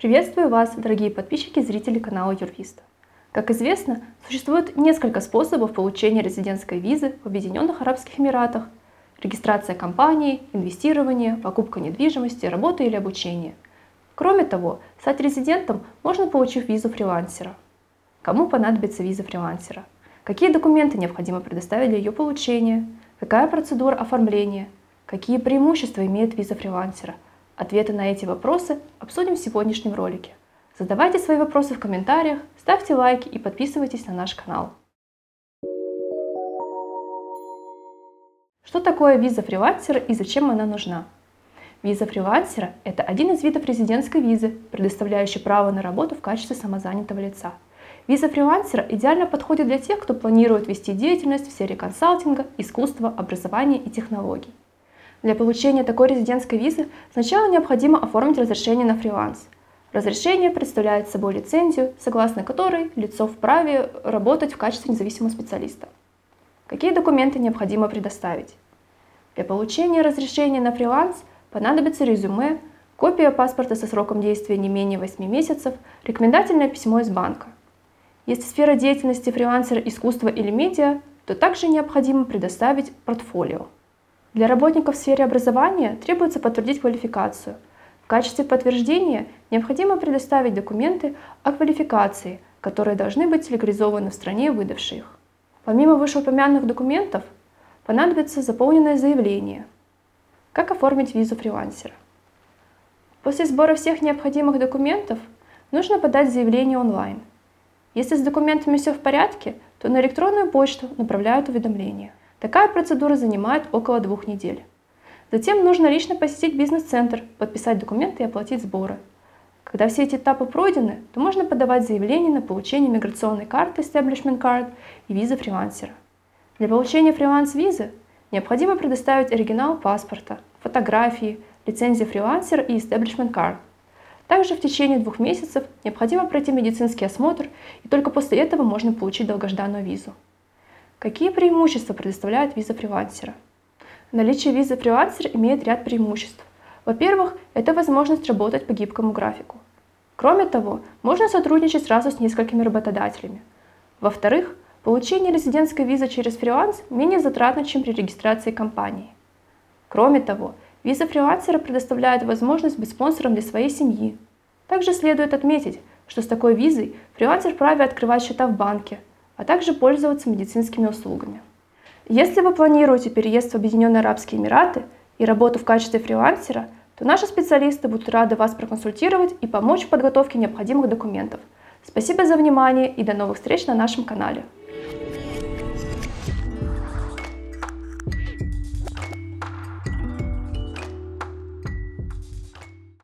Приветствую вас, дорогие подписчики и зрители канала Юрвиста. Как известно, существует несколько способов получения резидентской визы в Объединенных Арабских Эмиратах. Регистрация компании, инвестирование, покупка недвижимости, работа или обучение. Кроме того, стать резидентом можно, получив визу фрилансера. Кому понадобится виза фрилансера? Какие документы необходимо предоставить для ее получения? Какая процедура оформления? Какие преимущества имеет виза фрилансера – Ответы на эти вопросы обсудим в сегодняшнем ролике. Задавайте свои вопросы в комментариях, ставьте лайки и подписывайтесь на наш канал. Что такое виза фрилансера и зачем она нужна? Виза фрилансера – это один из видов резидентской визы, предоставляющий право на работу в качестве самозанятого лица. Виза фрилансера идеально подходит для тех, кто планирует вести деятельность в сфере консалтинга, искусства, образования и технологий. Для получения такой резидентской визы сначала необходимо оформить разрешение на фриланс. Разрешение представляет собой лицензию, согласно которой лицо вправе работать в качестве независимого специалиста. Какие документы необходимо предоставить? Для получения разрешения на фриланс понадобится резюме, копия паспорта со сроком действия не менее 8 месяцев, рекомендательное письмо из банка. Если сфера деятельности фрилансера искусство или медиа, то также необходимо предоставить портфолио. Для работников в сфере образования требуется подтвердить квалификацию. В качестве подтверждения необходимо предоставить документы о квалификации, которые должны быть легализованы в стране, выдавшей их. Помимо вышеупомянутых документов, понадобится заполненное заявление. Как оформить визу фрилансера? После сбора всех необходимых документов нужно подать заявление онлайн. Если с документами все в порядке, то на электронную почту направляют уведомление. Такая процедура занимает около двух недель. Затем нужно лично посетить бизнес-центр, подписать документы и оплатить сборы. Когда все эти этапы пройдены, то можно подавать заявление на получение миграционной карты Establishment Card и визы фрилансера. Для получения фриланс-визы необходимо предоставить оригинал паспорта, фотографии, лицензия фрилансера и Establishment Card. Также в течение двух месяцев необходимо пройти медицинский осмотр, и только после этого можно получить долгожданную визу. Какие преимущества предоставляет виза фрилансера? Наличие визы фрилансера имеет ряд преимуществ. Во-первых, это возможность работать по гибкому графику. Кроме того, можно сотрудничать сразу с несколькими работодателями. Во-вторых, получение резидентской визы через фриланс менее затратно, чем при регистрации компании. Кроме того, виза фрилансера предоставляет возможность быть спонсором для своей семьи. Также следует отметить, что с такой визой фрилансер вправе открывать счета в банке – а также пользоваться медицинскими услугами. Если вы планируете переезд в Объединенные Арабские Эмираты и работу в качестве фрилансера, то наши специалисты будут рады вас проконсультировать и помочь в подготовке необходимых документов. Спасибо за внимание и до новых встреч на нашем канале.